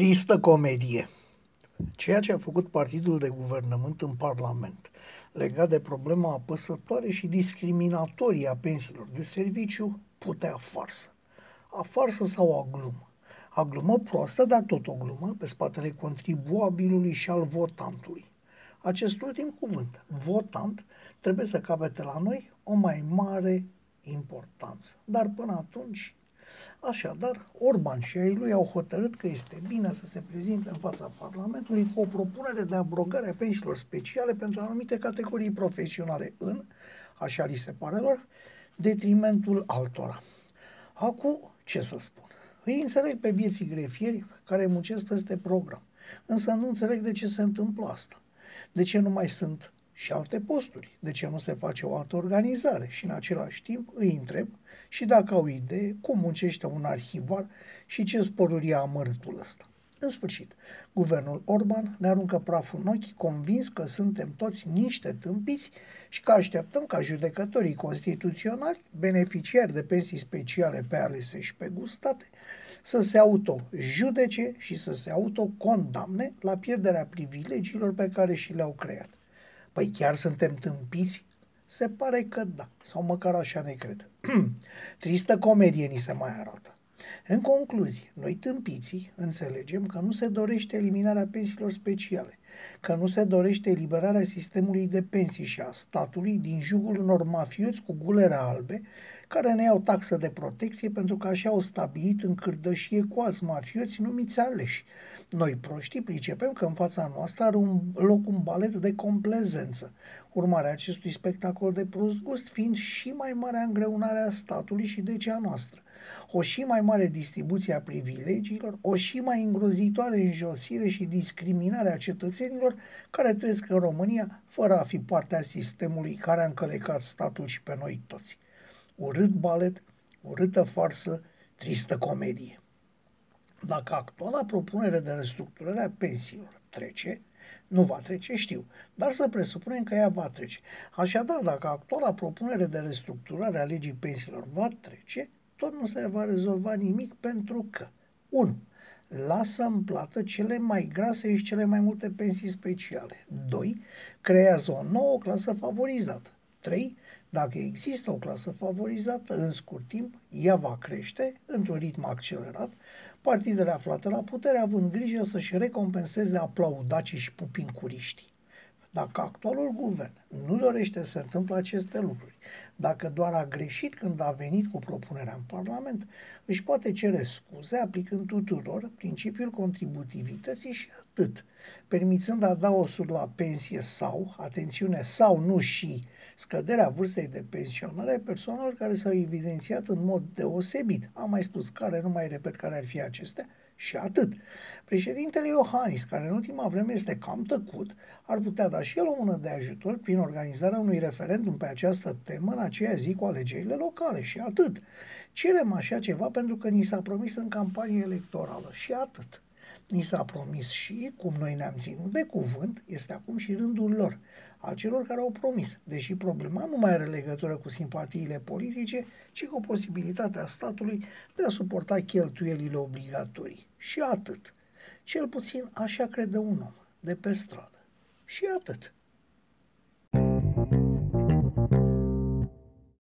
Tristă comedie. Ceea ce a făcut partidul de guvernământ în Parlament legat de problema apăsătoare și discriminatorie a pensiilor de serviciu putea farsă. A farsă sau a glumă. A glumă proastă, dar tot o glumă, pe spatele contribuabilului și al votantului. Acest ultim cuvânt, votant, trebuie să capete la noi o mai mare importanță. Dar până atunci Așadar, Orban și ai lui au hotărât că este bine să se prezinte în fața Parlamentului cu o propunere de abrogare a pensiilor speciale pentru anumite categorii profesionale în, așa li se pare lor, detrimentul altora. Acum, ce să spun? Îi înțeleg pe vieții grefieri care muncesc peste program, însă nu înțeleg de ce se întâmplă asta. De ce nu mai sunt și alte posturi. De ce nu se face o altă organizare? Și în același timp îi întreb și dacă au idee cum muncește un arhivar și ce sporuri ia amărâtul ăsta. În sfârșit, guvernul Orban ne aruncă praful în ochi, convins că suntem toți niște tâmpiți și că așteptăm ca judecătorii constituționali, beneficiari de pensii speciale pe alese și pe gustate, să se auto-judece și să se auto-condamne la pierderea privilegiilor pe care și le-au creat. Păi chiar suntem tâmpiți? Se pare că da, sau măcar așa ne cred. Tristă comedie ni se mai arată. În concluzie, noi tâmpiții înțelegem că nu se dorește eliminarea pensiilor speciale, că nu se dorește eliberarea sistemului de pensii și a statului din jugul unor mafioți cu gulere albe, care ne iau taxă de protecție pentru că așa au stabilit în cârdășie cu alți mafioți numiți aleși. Noi proștii pricepem că în fața noastră are un loc un balet de complezență. Urmarea acestui spectacol de prost gust fiind și mai mare îngreunare a statului și de cea noastră o și mai mare distribuție a privilegiilor, o și mai îngrozitoare înjosire și discriminare a cetățenilor care trăiesc în România fără a fi parte a sistemului care a încălecat statul și pe noi toți. Urât balet, urâtă farsă, tristă comedie. Dacă actuala propunere de restructurare a pensiilor trece, nu va trece, știu, dar să presupunem că ea va trece. Așadar, dacă actuala propunere de restructurare a legii pensiilor va trece, tot nu se va rezolva nimic pentru că 1. Lasă în plată cele mai grase și cele mai multe pensii speciale. 2. Creează o nouă clasă favorizată. 3. Dacă există o clasă favorizată, în scurt timp, ea va crește într-un ritm accelerat, partidele aflate la putere având grijă să-și recompenseze aplaudacii și pupincuriștii. Dacă actualul guvern nu dorește să se întâmple aceste lucruri, dacă doar a greșit când a venit cu propunerea în Parlament, își poate cere scuze aplicând tuturor principiul contributivității și atât, permițând adaosuri la pensie sau, atențiune, sau nu și scăderea vârstei de pensionare a persoanelor care s-au evidențiat în mod deosebit. Am mai spus care, nu mai repet care ar fi acestea, și atât. Președintele Iohannis, care în ultima vreme este cam tăcut, ar putea da și el o mână de ajutor prin organizarea unui referendum pe această temă în aceea zi cu alegerile locale și atât. Cerem așa ceva pentru că ni s-a promis în campanie electorală și atât. Ni s-a promis și, cum noi ne-am ținut de cuvânt, este acum și rândul lor, a celor care au promis, deși problema nu mai are legătură cu simpatiile politice, ci cu posibilitatea statului de a suporta cheltuielile obligatorii. Și atât. Cel puțin așa crede un om de pe stradă. Și atât.